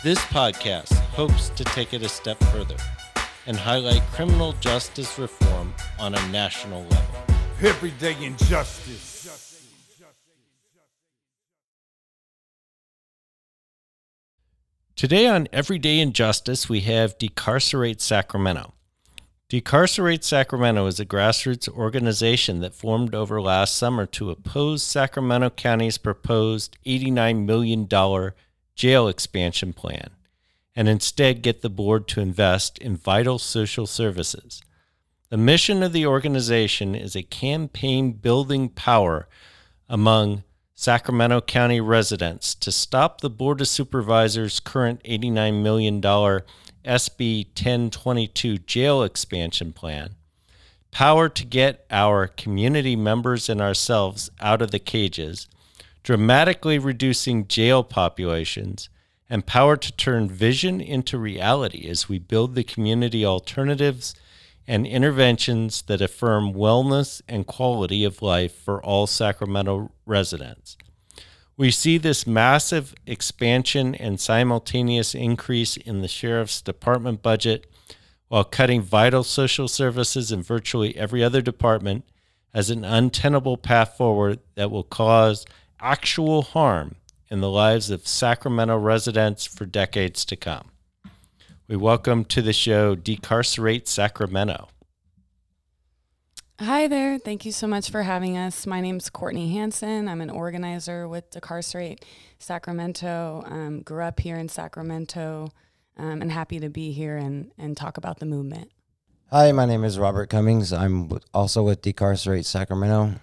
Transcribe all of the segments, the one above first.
This podcast hopes to take it a step further and highlight criminal justice reform on a national level. Everyday injustice. Today on Everyday Injustice, we have Decarcerate Sacramento. Decarcerate Sacramento is a grassroots organization that formed over last summer to oppose Sacramento County's proposed $89 million jail expansion plan and instead get the board to invest in vital social services. The mission of the organization is a campaign building power among Sacramento County residents to stop the Board of Supervisors' current $89 million SB 1022 jail expansion plan, power to get our community members and ourselves out of the cages, dramatically reducing jail populations, and power to turn vision into reality as we build the community alternatives and interventions that affirm wellness and quality of life for all Sacramento residents. We see this massive expansion and simultaneous increase in the sheriff's department budget while cutting vital social services in virtually every other department as an untenable path forward that will cause actual harm in the lives of Sacramento residents for decades to come. We welcome to the show Decarcerate Sacramento. Hi there. Thank you so much for having us. My name is Courtney Hanson. I'm an organizer with Decarcerate Sacramento. Um, grew up here in Sacramento um, and happy to be here and, and talk about the movement. Hi, my name is Robert Cummings. I'm also with Decarcerate Sacramento.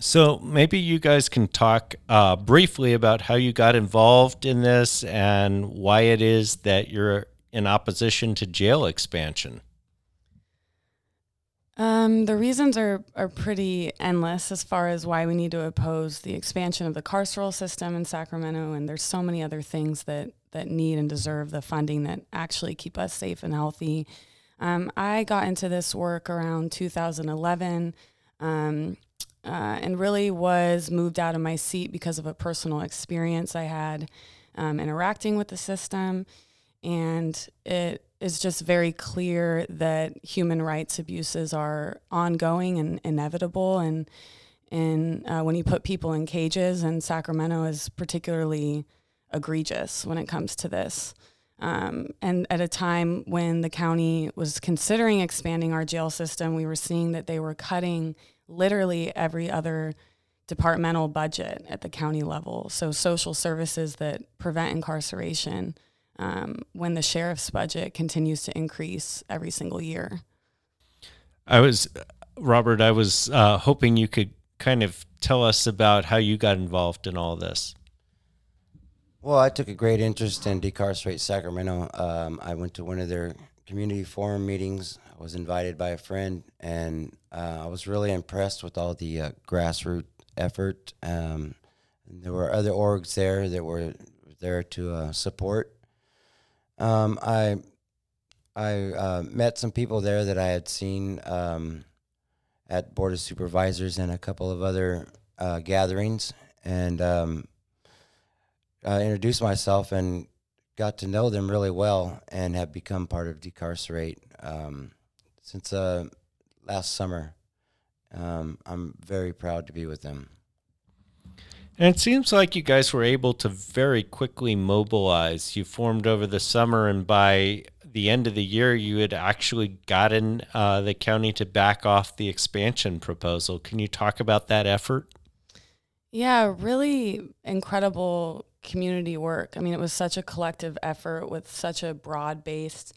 So maybe you guys can talk uh, briefly about how you got involved in this and why it is that you're in opposition to jail expansion. Um, the reasons are, are pretty endless as far as why we need to oppose the expansion of the carceral system in Sacramento, and there's so many other things that that need and deserve the funding that actually keep us safe and healthy. Um, I got into this work around 2011. Um, uh, and really was moved out of my seat because of a personal experience I had um, interacting with the system. And it is just very clear that human rights abuses are ongoing and inevitable. And, and uh, when you put people in cages, and Sacramento is particularly egregious when it comes to this. Um, and at a time when the county was considering expanding our jail system, we were seeing that they were cutting literally every other departmental budget at the county level. So social services that prevent incarceration um, when the sheriff's budget continues to increase every single year. I was, Robert, I was uh, hoping you could kind of tell us about how you got involved in all this. Well, I took a great interest in Decarcerate Sacramento. Um, I went to one of their community forum meetings. I was invited by a friend, and uh, I was really impressed with all the uh, grassroots effort. Um, there were other orgs there that were there to uh, support. Um, I I uh, met some people there that I had seen um, at Board of Supervisors and a couple of other uh, gatherings, and um, I introduced myself and got to know them really well, and have become part of Decarcerate um, since uh, last summer. Um, I'm very proud to be with them. And it seems like you guys were able to very quickly mobilize. You formed over the summer, and by the end of the year, you had actually gotten uh, the county to back off the expansion proposal. Can you talk about that effort? Yeah, really incredible community work. I mean, it was such a collective effort with such a broad based,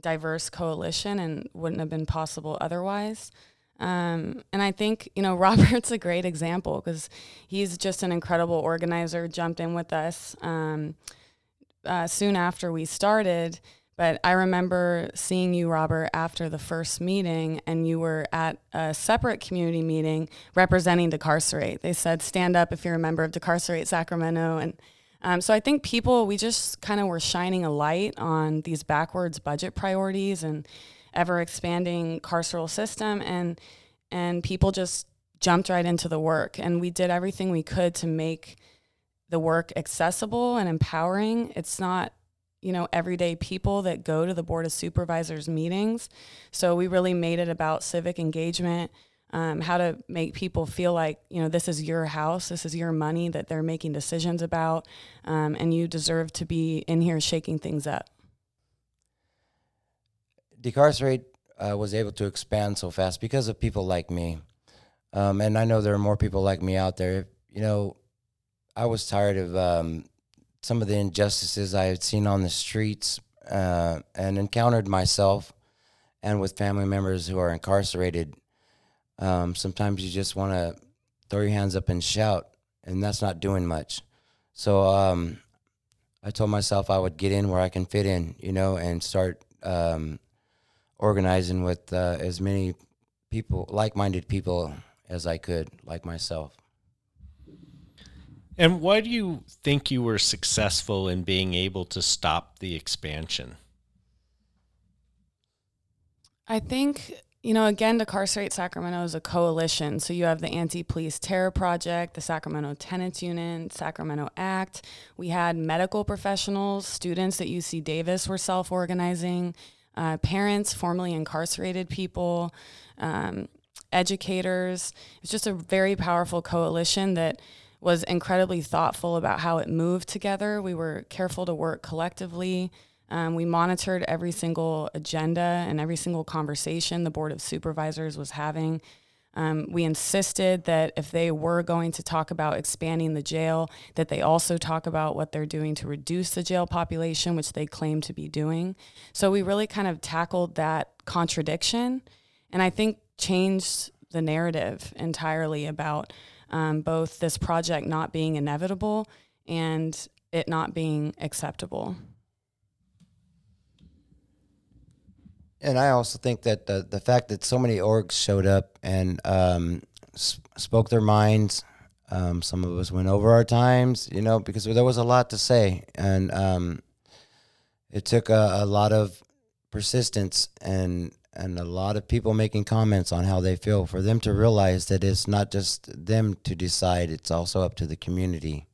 diverse coalition and wouldn't have been possible otherwise. Um, and I think, you know, Robert's a great example because he's just an incredible organizer, jumped in with us um, uh, soon after we started. But I remember seeing you, Robert, after the first meeting, and you were at a separate community meeting representing Decarcerate. They said, stand up if you're a member of Decarcerate Sacramento. And um, so I think people, we just kind of were shining a light on these backwards budget priorities and ever expanding carceral system. And, and people just jumped right into the work. And we did everything we could to make the work accessible and empowering. It's not you know, everyday people that go to the Board of Supervisors meetings. So we really made it about civic engagement, um, how to make people feel like, you know, this is your house, this is your money that they're making decisions about, um, and you deserve to be in here shaking things up. Decarcerate uh, was able to expand so fast because of people like me. Um, and I know there are more people like me out there. You know, I was tired of um, some of the injustices I had seen on the streets uh, and encountered myself and with family members who are incarcerated. Um, sometimes you just want to throw your hands up and shout, and that's not doing much. So um, I told myself I would get in where I can fit in, you know, and start um, organizing with uh, as many people, like minded people as I could, like myself. And why do you think you were successful in being able to stop the expansion? I think, you know, again, Decarcerate Sacramento is a coalition. So you have the Anti Police Terror Project, the Sacramento Tenants Union, Sacramento ACT. We had medical professionals, students at UC Davis were self organizing, uh, parents, formerly incarcerated people, um, educators. It's just a very powerful coalition that was incredibly thoughtful about how it moved together. We were careful to work collectively. Um, we monitored every single agenda and every single conversation the Board of Supervisors was having. Um, we insisted that if they were going to talk about expanding the jail, that they also talk about what they're doing to reduce the jail population, which they claim to be doing. So we really kind of tackled that contradiction and I think changed the narrative entirely about um, both this project not being inevitable and it not being acceptable. And I also think that the the fact that so many orgs showed up and um, spoke their minds, um, some of us went over our times, you know, because there was a lot to say, and um, it took a, a lot of persistence and and a lot of people making comments on how they feel for them to realize that it's not just them to decide it's also up to the community.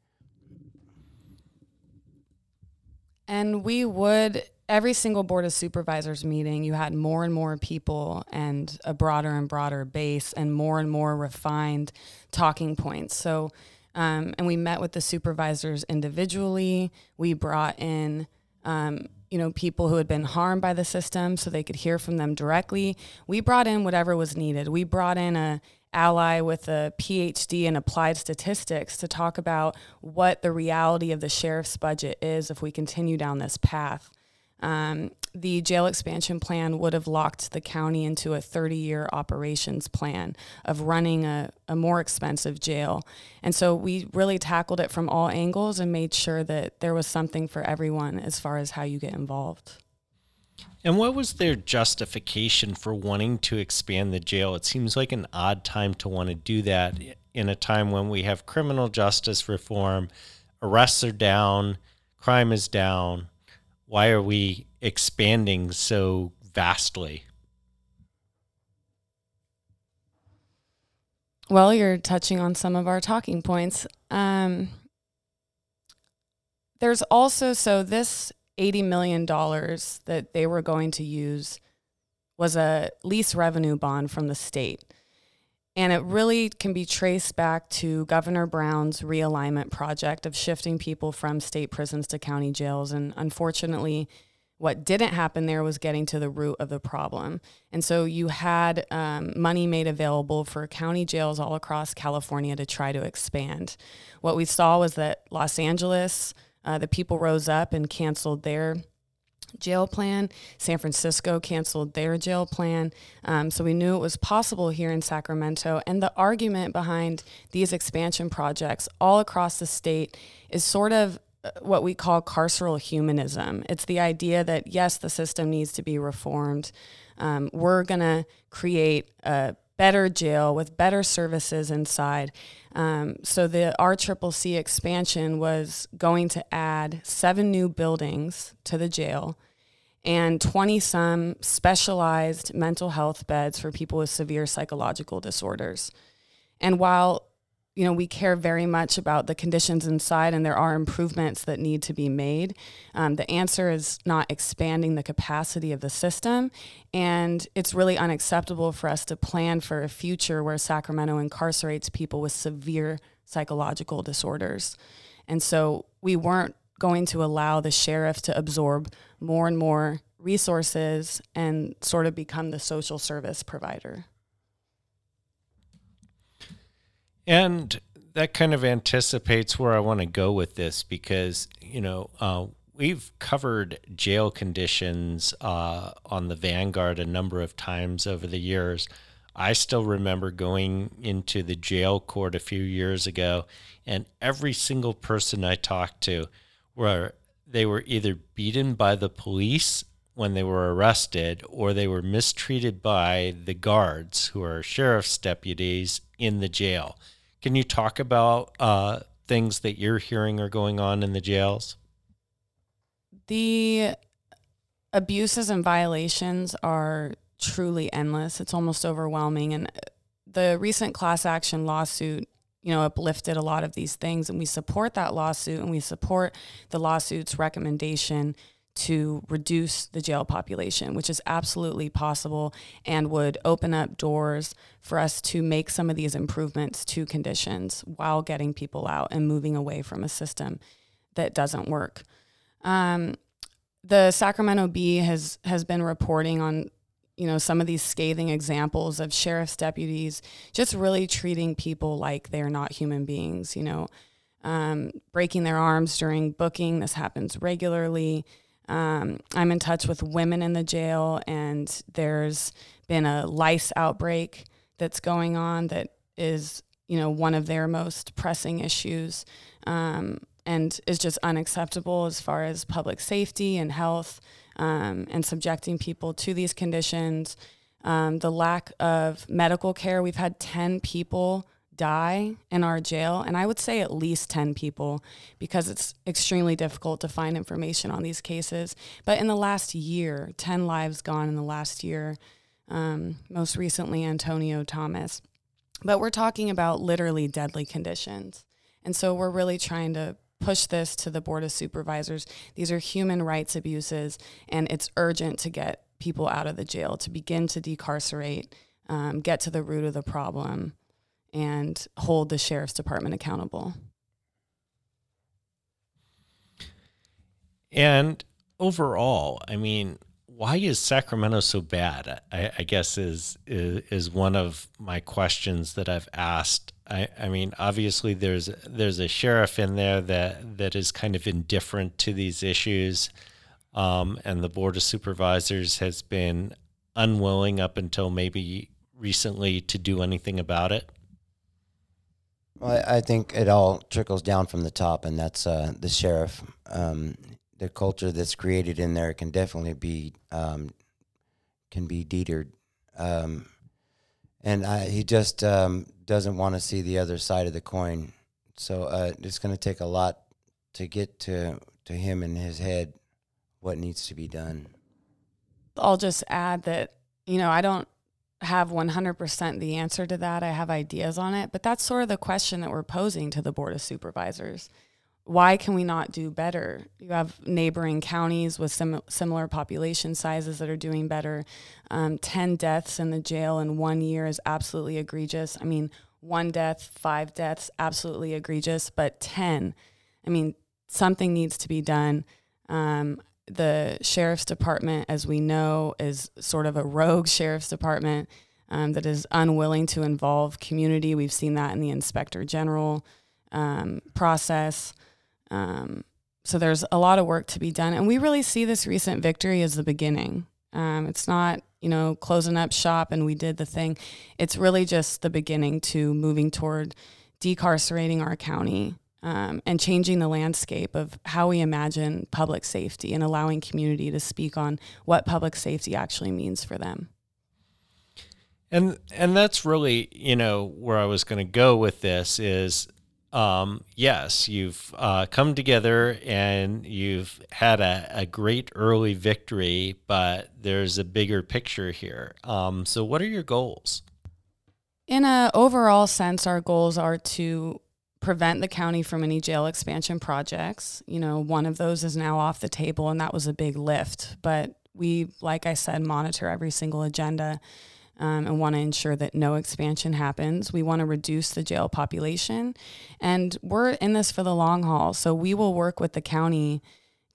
And we would every single board of supervisors meeting you had more and more people and a broader and broader base and more and more refined talking points so um, and we met with the supervisors individually we brought in um, you know, people who had been harmed by the system so they could hear from them directly. We brought in whatever was needed. We brought in a ally with a PhD in applied statistics to talk about what the reality of the sheriff's budget is if we continue down this path. Um, the jail expansion plan would have locked the county into a 30 year operations plan of running a, a more expensive jail. And so we really tackled it from all angles and made sure that there was something for everyone as far as how you get involved. And what was their justification for wanting to expand the jail? It seems like an odd time to want to do that in a time when we have criminal justice reform, arrests are down, crime is down, why are we expanding so vastly? Well, you're touching on some of our talking points. Um, there's also, so this $80 million that they were going to use was a lease revenue bond from the state. And it really can be traced back to Governor Brown's realignment project of shifting people from state prisons to county jails. And unfortunately, what didn't happen there was getting to the root of the problem. And so you had um, money made available for county jails all across California to try to expand. What we saw was that Los Angeles, uh, the people rose up and canceled their jail plan. San Francisco canceled their jail plan. Um, so we knew it was possible here in Sacramento. And the argument behind these expansion projects all across the state is sort of what we call carceral humanism. It's the idea that, yes, the system needs to be reformed. Um, we're going to create a better jail with better services inside. Um, so the RCCC expansion was going to add seven new buildings to the jail and 20 some specialized mental health beds for people with severe psychological disorders. And while you know, we care very much about the conditions inside, and there are improvements that need to be made. Um, the answer is not expanding the capacity of the system, and it's really unacceptable for us to plan for a future where Sacramento incarcerates people with severe psychological disorders. And so we weren't going to allow the sheriff to absorb more and more resources and sort of become the social service provider. And that kind of anticipates where I want to go with this because, you know, uh, we've covered jail conditions uh, on the Vanguard a number of times over the years. I still remember going into the jail court a few years ago, and every single person I talked to were they were either beaten by the police when they were arrested or they were mistreated by the guards who are sheriff's deputies in the jail. Can you talk about uh, things that you're hearing are going on in the jails? The abuses and violations are truly endless. It's almost overwhelming. And the recent class action lawsuit, you know, uplifted a lot of these things. And we support that lawsuit and we support the lawsuit's recommendation to reduce the jail population, which is absolutely possible and would open up doors for us to make some of these improvements to conditions while getting people out and moving away from a system that doesn't work. Um, the Sacramento Bee has has been reporting on you know some of these scathing examples of sheriff's deputies just really treating people like they're not human beings. You know, um, breaking their arms during booking. This happens regularly. Um, I'm in touch with women in the jail, and there's been a lice outbreak that's going on that is, you know, one of their most pressing issues, um, and is just unacceptable as far as public safety and health, um, and subjecting people to these conditions. Um, the lack of medical care. We've had 10 people die in our jail, and I would say at least 10 people because it's extremely difficult to find information on these cases. But in the last year, 10 lives gone in the last year, um, most recently, Antonio Thomas. But we're talking about literally deadly conditions. And so we're really trying to push this to the Board of Supervisors. These are human rights abuses, and it's urgent to get people out of the jail, to begin to decarcerate, um, get to the root of the problem and hold the sheriff's department accountable. And overall, I mean, why is Sacramento so bad? I, I guess is, is, is one of my questions that I've asked. I, I mean, obviously there's there's a sheriff in there that that is kind of indifferent to these issues, um, and the board of supervisors has been unwilling up until maybe recently to do anything about it. Well, I, I think it all trickles down from the top, and that's uh, the sheriff. Um, the culture that's created in there can definitely be um, can be deterred, um, and I, he just um, doesn't want to see the other side of the coin. So uh, it's going to take a lot to get to to him in his head what needs to be done. I'll just add that you know I don't have 100% the answer to that. I have ideas on it, but that's sort of the question that we're posing to the Board of Supervisors. Why can we not do better? You have neighboring counties with sim- similar population sizes that are doing better. Um, 10 deaths in the jail in one year is absolutely egregious. I mean, one death, five deaths, absolutely egregious, but 10, I mean, something needs to be done. Um, the sheriff's department, as we know, is sort of a rogue sheriff's department um, that is unwilling to involve community. We've seen that in the inspector general um, process. Um, so there's a lot of work to be done, and we really see this recent victory as the beginning. Um, it's not you know closing up shop and we did the thing. It's really just the beginning to moving toward decarcerating our county um, and changing the landscape of how we imagine public safety and allowing community to speak on what public safety actually means for them. And and that's really you know where I was going to go with this is um, yes, you've uh, come together and you've had a, a, great early victory, but there's a bigger picture here. Um, so, what are your goals? In an overall sense, our goals are to prevent the county from any jail expansion projects. You know, one of those is now off the table, and that was a big lift. But we, like I said, monitor every single agenda um, and want to ensure that no expansion happens. We want to reduce the jail population, and we're in this for the long haul. So we will work with the county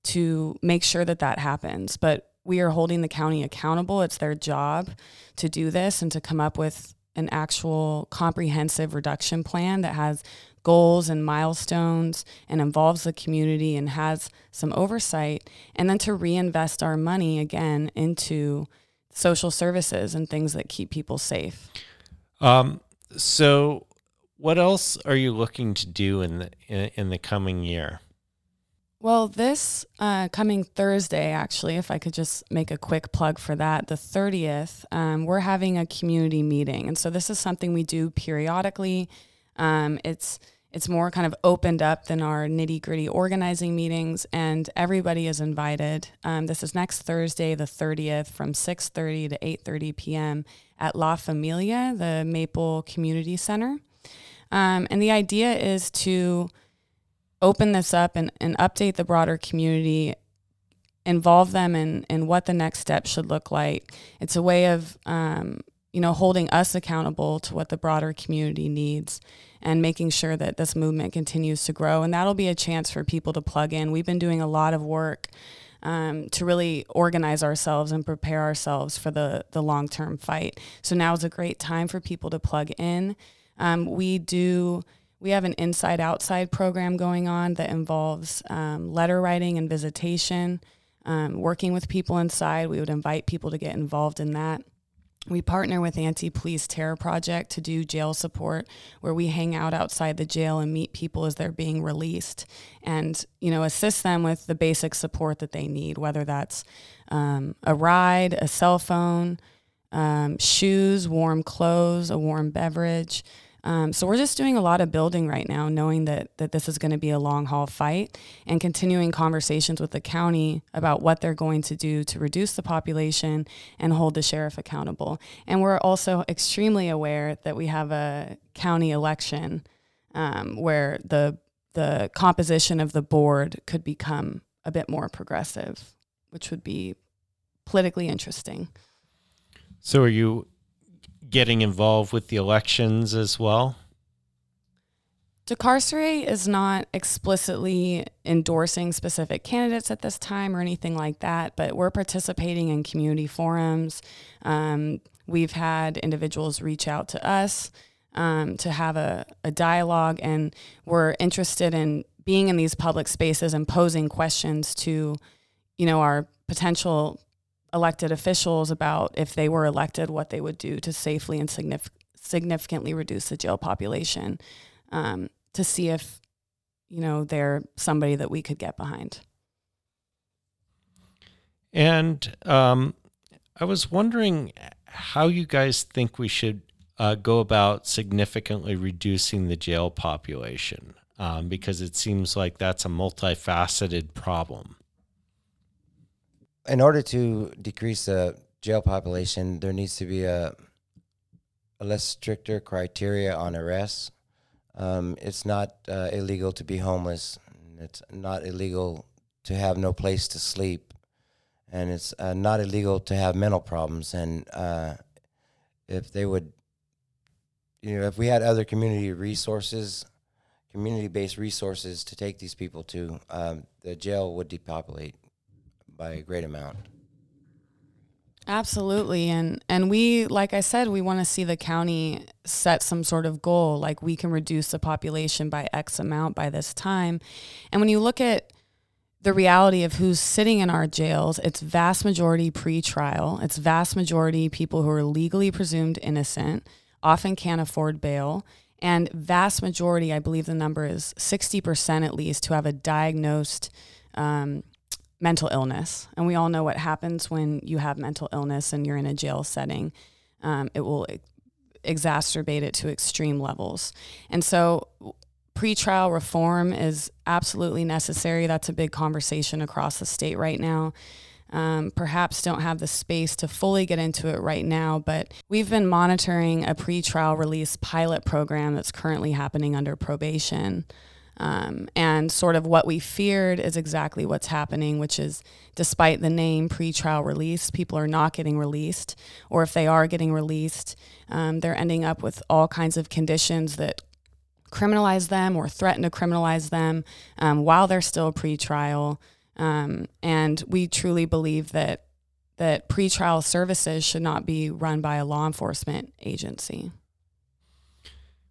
to make sure that that happens. But we are holding the county accountable. It's their job to do this and to come up with an actual comprehensive reduction plan that has goals and milestones and involves the community and has some oversight, and then to reinvest our money again into social services and things that keep people safe. Um, so, what else are you looking to do in the in, in the coming year? Well, this uh, coming Thursday, actually, if I could just make a quick plug for that, the 30th, um, we're having a community meeting. And so this is something we do periodically. Um, it's it's more kind of opened up than our nitty gritty organizing meetings, and everybody is invited. Um, this is next Thursday, the 30th, from 6:30 to 8:30 p.m. at La Familia, the Maple Community Center. Um, and the idea is to open this up and, and update the broader community involve them in, in what the next step should look like. It's a way of, um, you know, holding us accountable to what the broader community needs and making sure that this movement continues to grow. And that'll be a chance for people to plug in. We've been doing a lot of work um, to really organize ourselves and prepare ourselves for the, the long term fight. So now is a great time for people to plug in. Um, we do. We have an inside outside program going on that involves um, letter writing and visitation, um, working with people inside. We would invite people to get involved in that. We partner with Anti Police Terror Project to do jail support, where we hang out outside the jail and meet people as they're being released, and you know assist them with the basic support that they need, whether that's um, a ride, a cell phone, um, shoes, warm clothes, a warm beverage. Um, so we're just doing a lot of building right now, knowing that that this is going to be a long haul fight, and continuing conversations with the county about what they're going to do to reduce the population and hold the sheriff accountable. And we're also extremely aware that we have a county election um, where the the composition of the board could become a bit more progressive, which would be politically interesting. So, are you getting involved with the elections as well? Decarcerate is not explicitly endorsing specific candidates at this time or anything like that, but we're participating in community forums. Um, we've had individuals reach out to us um, to have a, a dialogue, and we're interested in being in these public spaces and posing questions to, you know, our potential elected officials about if they were elected, what they would do to safely and signif- significantly reduce the jail population, um, to see if you know they're somebody that we could get behind. And um, I was wondering how you guys think we should uh, go about significantly reducing the jail population, um, because it seems like that's a multifaceted problem in order to decrease the jail population, there needs to be a, a less stricter criteria on arrests. Um, it's not uh, illegal to be homeless. It's not illegal to have no place to sleep, and it's uh, not illegal to have mental problems. And uh, if they would, you know, if we had other community resources, community-based resources to take these people to, um, the jail would depopulate by a great amount. Absolutely. And and we like I said, we want to see the county set some sort of goal like we can reduce the population by x amount by this time. And when you look at the reality of who's sitting in our jails, it's vast majority pre-trial. It's vast majority people who are legally presumed innocent, often can't afford bail, and vast majority, I believe the number is 60% at least, who have a diagnosed um, mental illness. And we all know what happens when you have mental illness and you're in a jail setting. Um, it will exacerbate it to extreme levels. And so, pretrial reform is absolutely necessary. That's a big conversation across the state right now. Um, perhaps don't have the space to fully get into it right now, but we've been monitoring a pretrial release pilot program that's currently happening under probation. Um, and sort of what we feared is exactly what's happening, which is despite the name pretrial release, people are not getting released. Or if they are getting released, um, they're ending up with all kinds of conditions that criminalize them or threaten to criminalize them um, while they're still pretrial. Um, and we truly believe that that pretrial services should not be run by a law enforcement agency.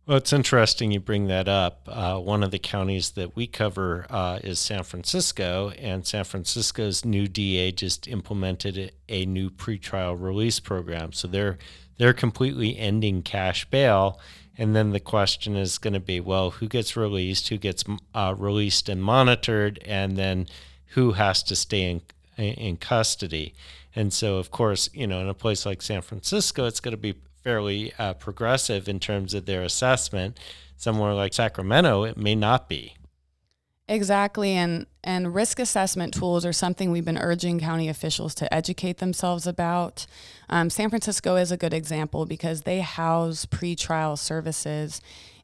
Well, it's interesting you bring that up. Uh, one of the counties that we cover uh, is San Francisco, and San Francisco's new DA just implemented a, new pretrial release program. So they're they're completely ending cash bail, and then the question is going to be, well, who gets released, who gets uh, released and monitored, and then who has to stay in in custody. And so, of course, you know, in a place like San Francisco, it's going to be fairly uh, progressive in terms of their assessment. Somewhere like Sacramento, it may not be. Exactly, and and risk assessment tools are something we've been urging county officials to educate themselves about. Um, San Francisco is a good example because they house pretrial services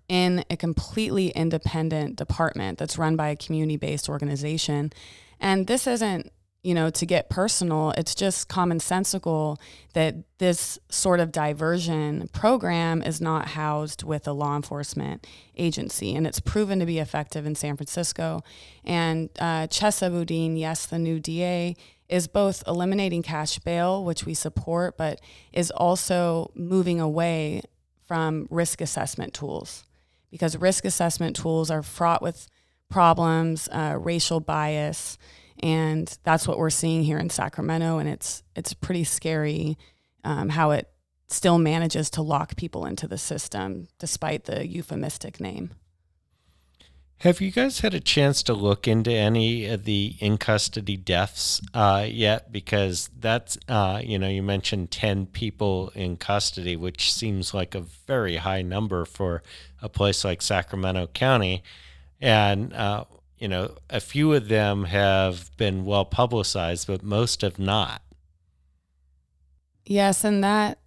in a completely independent department that's run by a community-based organization, and this isn't you know, to get personal, it's just commonsensical that this sort of diversion program is not housed with a law enforcement agency. And it's proven to be effective in San Francisco. And uh, Chesa Boudin, yes, the new DA, is both eliminating cash bail, which we support, but is also moving away from risk assessment tools because risk assessment tools are fraught with problems, uh, racial bias and that's what we're seeing here in Sacramento. And it's it's pretty scary um, how it still manages to lock people into the system despite the euphemistic name. Have you guys had a chance to look into any of the in custody deaths uh, yet? Because that's, uh, you know, you mentioned 10 people in custody, which seems like a very high number for a place like Sacramento County. And uh, you know, a few of them have been well publicized, but most have not. Yes, and that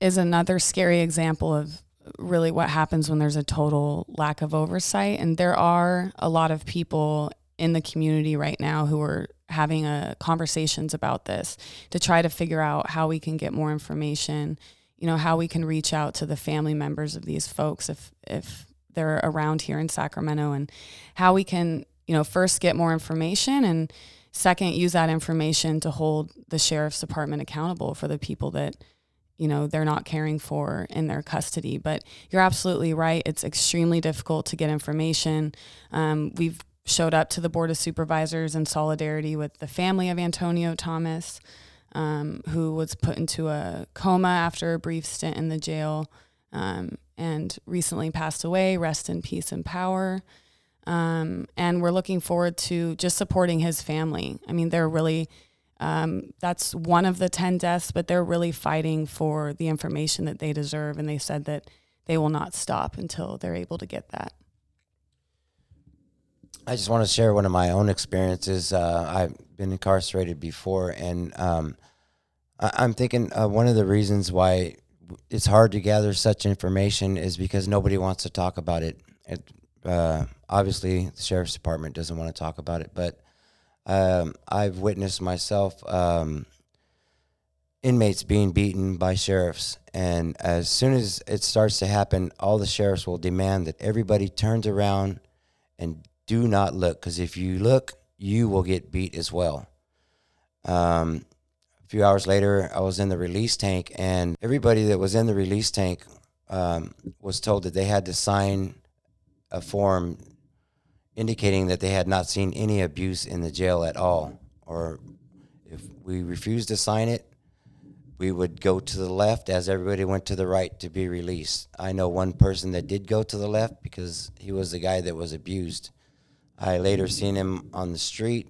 is another scary example of really what happens when there's a total lack of oversight. And there are a lot of people in the community right now who are having uh, conversations about this to try to figure out how we can get more information, you know, how we can reach out to the family members of these folks if if they're around here in Sacramento and how we can, you know, first get more information and second use that information to hold the sheriff's department accountable for the people that you know they're not caring for in their custody. But you're absolutely right. It's extremely difficult to get information. Um, we've showed up to the board of supervisors in solidarity with the family of antonio thomas um, who was put into a coma after a brief stint in the jail um, and recently passed away. Rest in peace and power. Um, and we're looking forward to just supporting his family. I mean, they're really, um, that's one of the 10 deaths, but they're really fighting for the information that they deserve. And they said that they will not stop until they're able to get that. I just want to share one of my own experiences. Uh, I've been incarcerated before, and um, I- am thinking uh, one of the reasons why it's hard to gather such information is because nobody wants to talk about it. it uh, obviously, the sheriff's department doesn't want to talk about it, but um, I've witnessed myself um, inmates being beaten by sheriffs, and as soon as it starts to happen, all the sheriffs will demand that everybody turns around and do not look, because if you look, you will get beat as well. Um, a few hours later, I was in the release tank, and everybody that was in the release tank um, was told that they had to sign a form indicating that they had not seen any abuse in the jail at all. Or if we refused to sign it, we would go to the left as everybody went to the right to be released. I know one person that did go to the left because he was the guy that was abused. I later seen him on the street,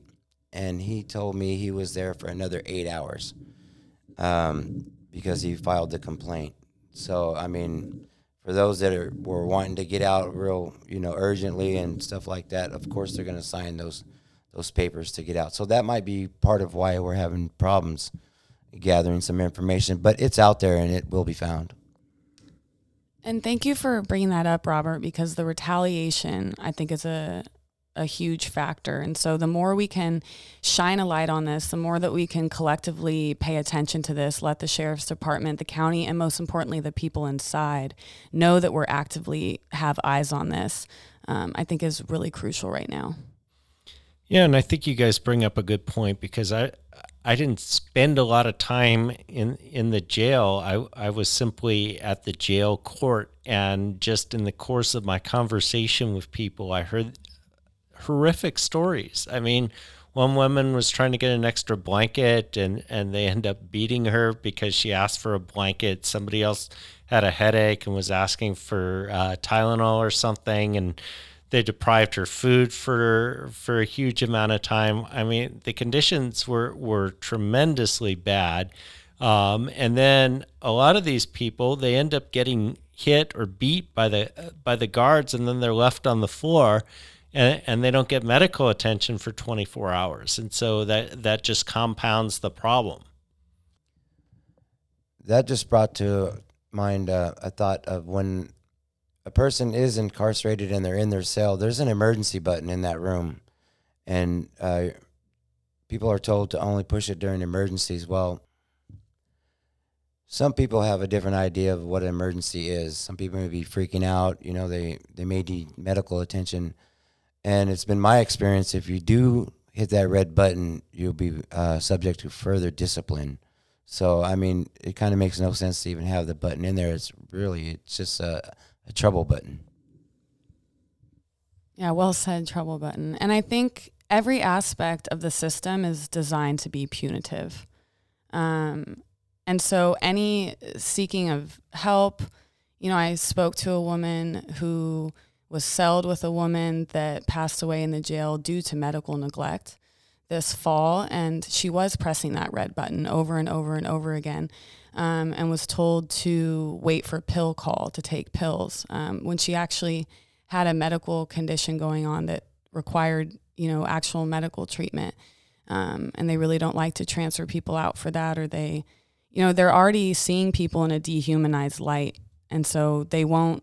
and he told me he was there for another eight hours um, because he filed the complaint. So I mean, for those that are were wanting to get out real, you know, urgently and stuff like that, of course they're going to sign those those papers to get out. So that might be part of why we're having problems gathering some information, but it's out there and it will be found. And thank you for bringing that up, Robert, because the retaliation, I think, is a a huge factor. And so the more we can shine a light on this, the more that we can collectively pay attention to this, let the sheriff's department, the county, and most importantly, the people inside know that we're actively have eyes on this, um, I think is really crucial right now. Yeah, and I think you guys bring up a good point because I I didn't spend a lot of time in in the jail. I I was simply at the jail court and just in the course of my conversation with people, I heard horrific stories. I mean, one woman was trying to get an extra blanket and, and they end up beating her because she asked for a blanket. Somebody else had a headache and was asking for uh, Tylenol or something, and they deprived her food for for a huge amount of time. I mean, the conditions were were tremendously bad. Um, and then a lot of these people they end up getting hit or beat by the by the guards, and then they're left on the floor and, and they don't get medical attention for 24 hours. And so that, that just compounds the problem. That just brought to mind uh, a thought of when a person is incarcerated and they're in their cell, there's an emergency button in that room. And uh, people are told to only push it during emergencies. Well, some people have a different idea of what an emergency is. Some people may be freaking out. You know, they, they may need medical attention. And it's been my experience if you do hit that red button, you'll be uh, subject to further discipline. So, I mean, it kind of makes no sense to even have the button in there. It's really, it's just a, a trouble button. Yeah, well said, trouble button. And I think every aspect of the system is designed to be punitive. Um, and so, any seeking of help, you know, I spoke to a woman who was celled with a woman that passed away in the jail due to medical neglect this fall, and she was pressing that red button over and over and over again, um, and was told to wait for pill call to take pills um, when she actually had a medical condition going on that required, you know, actual medical treatment. Um, and they really don't like to transfer people out for that, or they, you know, they're already seeing people in a dehumanized light, and so they won't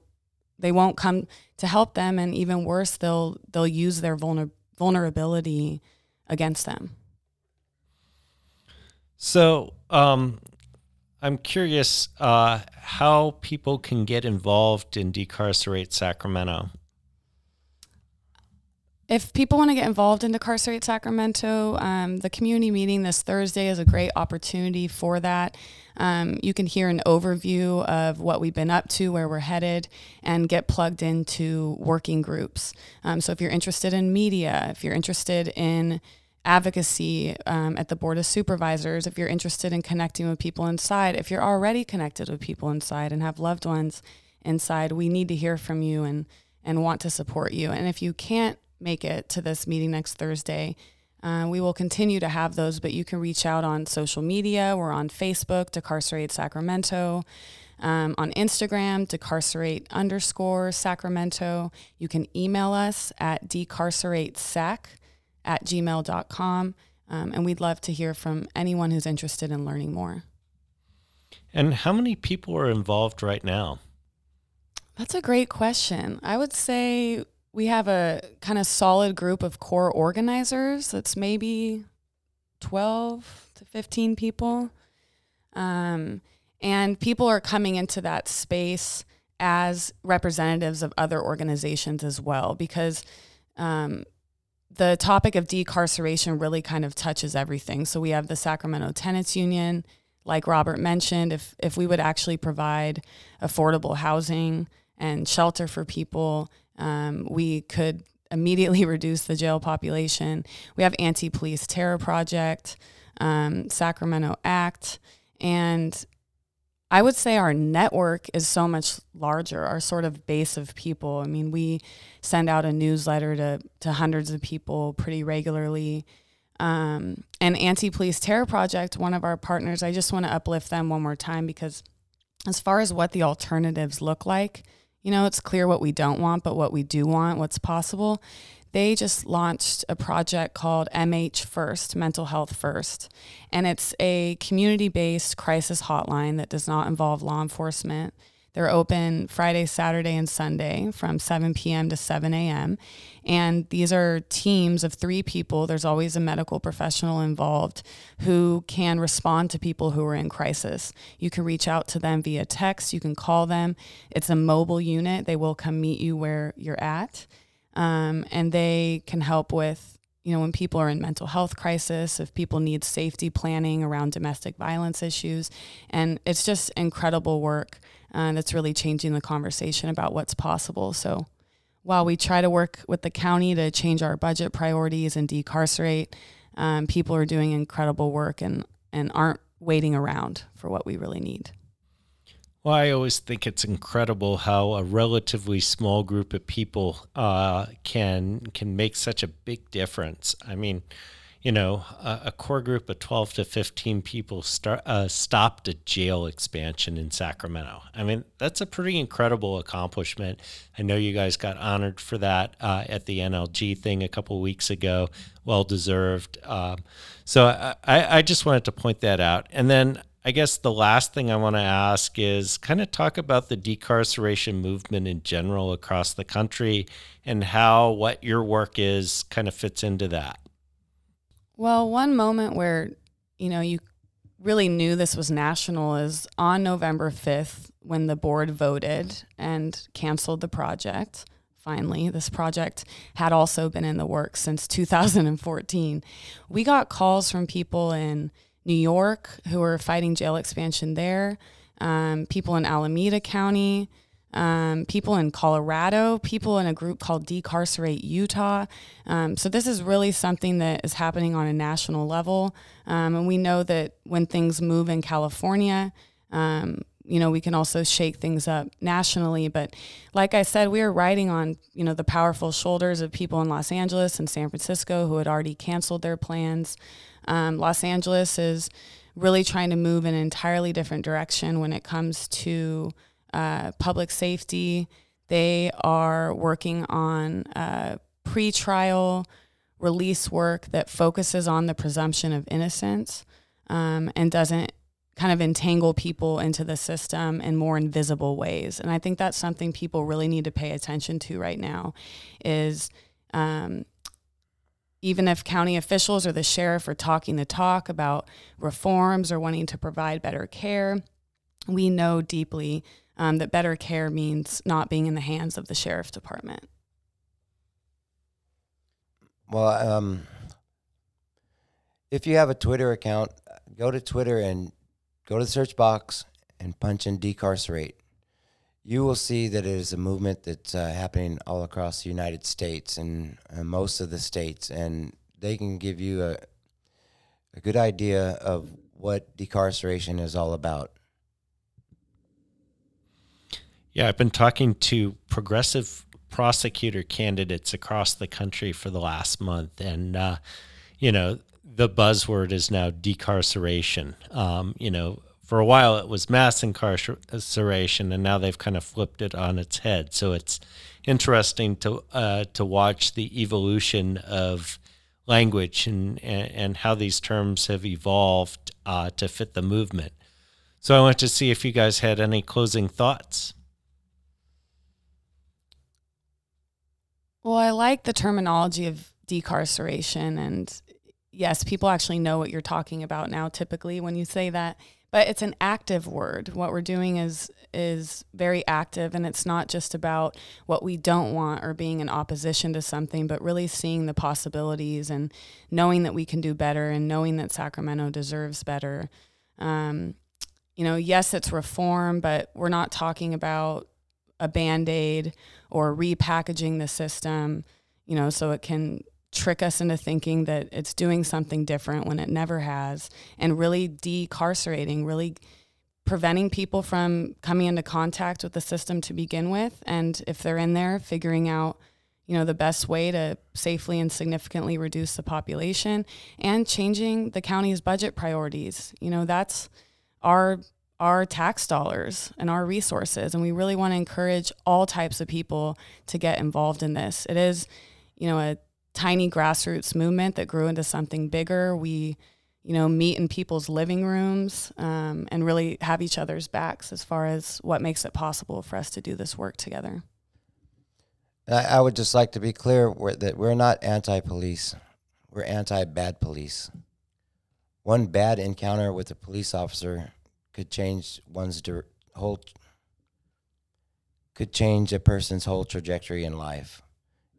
they won't come to help them and even worse they'll they'll use their vulner- vulnerability against them. So um, i'm curious uh, how people can get involved in decarcerate sacramento if people want to get involved in Decarcerate Sacramento, um, the community meeting this Thursday is a great opportunity for that. Um, you can hear an overview of what we've been up to, where we're headed, and get plugged into working groups. Um, so if you're interested in media, if you're interested in advocacy um, at the Board of Supervisors, if you're interested in connecting with people inside, if you're already connected with people inside and have loved ones inside, we need to hear from you and and want to support you. And if you can't make it to this meeting next Thursday. Uh, we will continue to have those, but you can reach out on social media. We're on Facebook, Decarcerate Sacramento, um, on Instagram, Decarcerate underscore Sacramento. You can email us at decarceratesac at gmail.com. Um, and we'd love to hear from anyone who's interested in learning more. And how many people are involved right now? That's a great question. I would say we have a kind of solid group of core organizers that's maybe 12 to 15 people um, and people are coming into that space as representatives of other organizations as well because um, the topic of decarceration really kind of touches everything. So we have the Sacramento Tenants Union, like Robert mentioned, if if we would actually provide affordable housing and shelter for people, um, we could immediately reduce the jail population. We have Anti-Police Terror Project, um, Sacramento Act, and I would say our network is so much larger, our sort of base of people. I mean, we send out a newsletter to, to hundreds of people pretty regularly. Um, and Anti Police Terror Project, one of our partners, I just want to uplift them one more time because, as far as what the alternatives look like, you know, it's clear what we don't want, but what we do want, what's possible they just launched a project called MH First, Mental Health First. And it's a community based crisis hotline that does not involve law enforcement. They're open Friday, Saturday, and Sunday from 7 p.m. to 7 a.m. And these are teams of three people. There's always a medical professional involved who can respond to people who are in crisis. You can reach out to them via text, you can call them. It's a mobile unit, they will come meet you where you're at um, and they can help with you know when people are in mental health crisis if people need safety planning around domestic violence issues and it's just incredible work uh, that's really changing the conversation about what's possible so while we try to work with the county to change our budget priorities and decarcerate um, people are doing incredible work and and aren't waiting around for what we really need well, I always think it's incredible how a relatively small group of people uh, can can make such a big difference. I mean, you know, a, a core group of twelve to fifteen people start, uh, stopped a jail expansion in Sacramento. I mean, that's a pretty incredible accomplishment. I know you guys got honored for that uh, at the NLG thing a couple weeks ago. Well deserved. Um, so I, I just wanted to point that out, and then I guess the last thing I want to ask is kind of talk about the decarceration movement in general across the country and how what your work is kind of fits into that. Well, one moment where, you know, you really knew this was national is on November 5th when the board voted and canceled the project. Finally, this project had also been in the works since 2014. We got calls from people in New York who were fighting jail expansion there, um, people in Alameda County, um, people in Colorado, people in a group called Decarcerate Utah. Um, so this is really something that is happening on a national level, um, and we know that when things move in California. Um, you know, we can also shake things up nationally. But like I said, we are riding on, you know, the powerful shoulders of people in Los Angeles and San Francisco who had already canceled their plans. Um, Los Angeles is really trying to move in an entirely different direction when it comes to uh, public safety. They are working on uh, pre-trial release work that focuses on the presumption of innocence um, and doesn't kind of entangle people into the system in more invisible ways. And I think that's something people really need to pay attention to right now is um, even if county officials or the sheriff are talking the talk about reforms or wanting to provide better care, we know deeply um, that better care means not being in the hands of the sheriff department. Well, um, if you have a Twitter account, go to Twitter and go to the search box and punch in decarcerate you will see that it is a movement that's uh, happening all across the United States and uh, most of the states, and they can give you a, a good idea of what decarceration is all about. Yeah, I've been talking to progressive prosecutor candidates across the country for the last month, and uh, you know the buzzword is now decarceration. Um, you know, for a while it was mass incarceration, and now they've kind of flipped it on its head. So it's interesting to uh, to watch the evolution of language and and how these terms have evolved uh, to fit the movement. So I want to see if you guys had any closing thoughts. Well, I like the terminology of decarceration and yes, people actually know what you're talking about now typically when you say that but it's an active word. What we're doing is is very active, and it's not just about what we don't want or being in opposition to something, but really seeing the possibilities and knowing that we can do better and knowing that Sacramento deserves better. Um, you know, yes, it's reform, but we're not talking about a band aid or repackaging the system, you know, so it can trick us into thinking that it's doing something different when it never has, and really decarcerating, really preventing people from coming into contact with the system to begin with. And if they're in there, figuring out you know the best way to safely and significantly reduce the population and changing the county's budget priorities you know that's our our tax dollars and our resources and we really want to encourage all types of people to get involved in this it is you know a tiny grassroots movement that grew into something bigger. We, you know, meet in people's living rooms um, and really have each other's backs as far as what makes it possible for us to do this work together. I, would just like to be clear that we're not anti-police. We're anti-bad police. One bad encounter with a police officer could change one's whole could change a person's whole trajectory in life.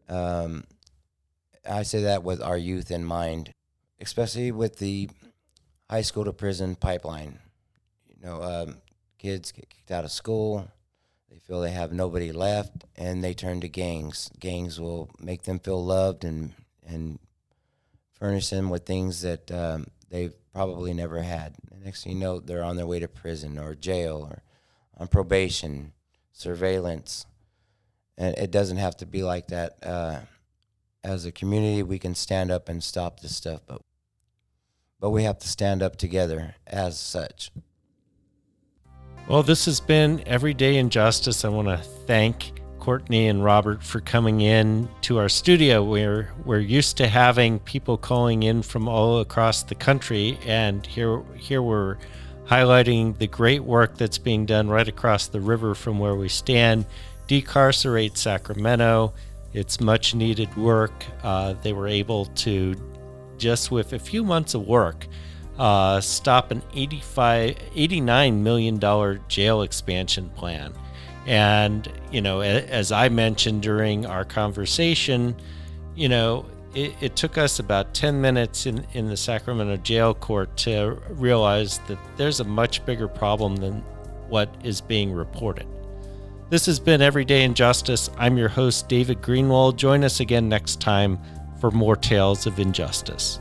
Um, I say that with our youth in mind, especially with the high school to prison pipeline. You know, um, kids get kicked out of school, they feel they have nobody left, and they turn to gangs. Gangs will make them feel loved and and furnish them with things that um, they've probably never had. The next thing you know, they're on their way to prison or jail or on probation, surveillance, and it doesn't have to be like that. Uh, as a community we can stand up and stop this stuff, but but we have to stand up together as such. Well, this has been Everyday Injustice. I want to thank Courtney and Robert for coming in to our studio. We're we're used to having people calling in from all across the country, and here here we're highlighting the great work that's being done right across the river from where we stand. Decarcerate Sacramento. It's much needed work. Uh, they were able to, just with a few months of work, uh, stop an 85, $89 million jail expansion plan. And, you know, as I mentioned during our conversation, you know, it, it, took us about 10 minutes in, in the Sacramento jail court to realize that there's a much bigger problem than what is being reported. This has been Everyday Injustice. I'm your host, David Greenwald. Join us again next time for more tales of injustice.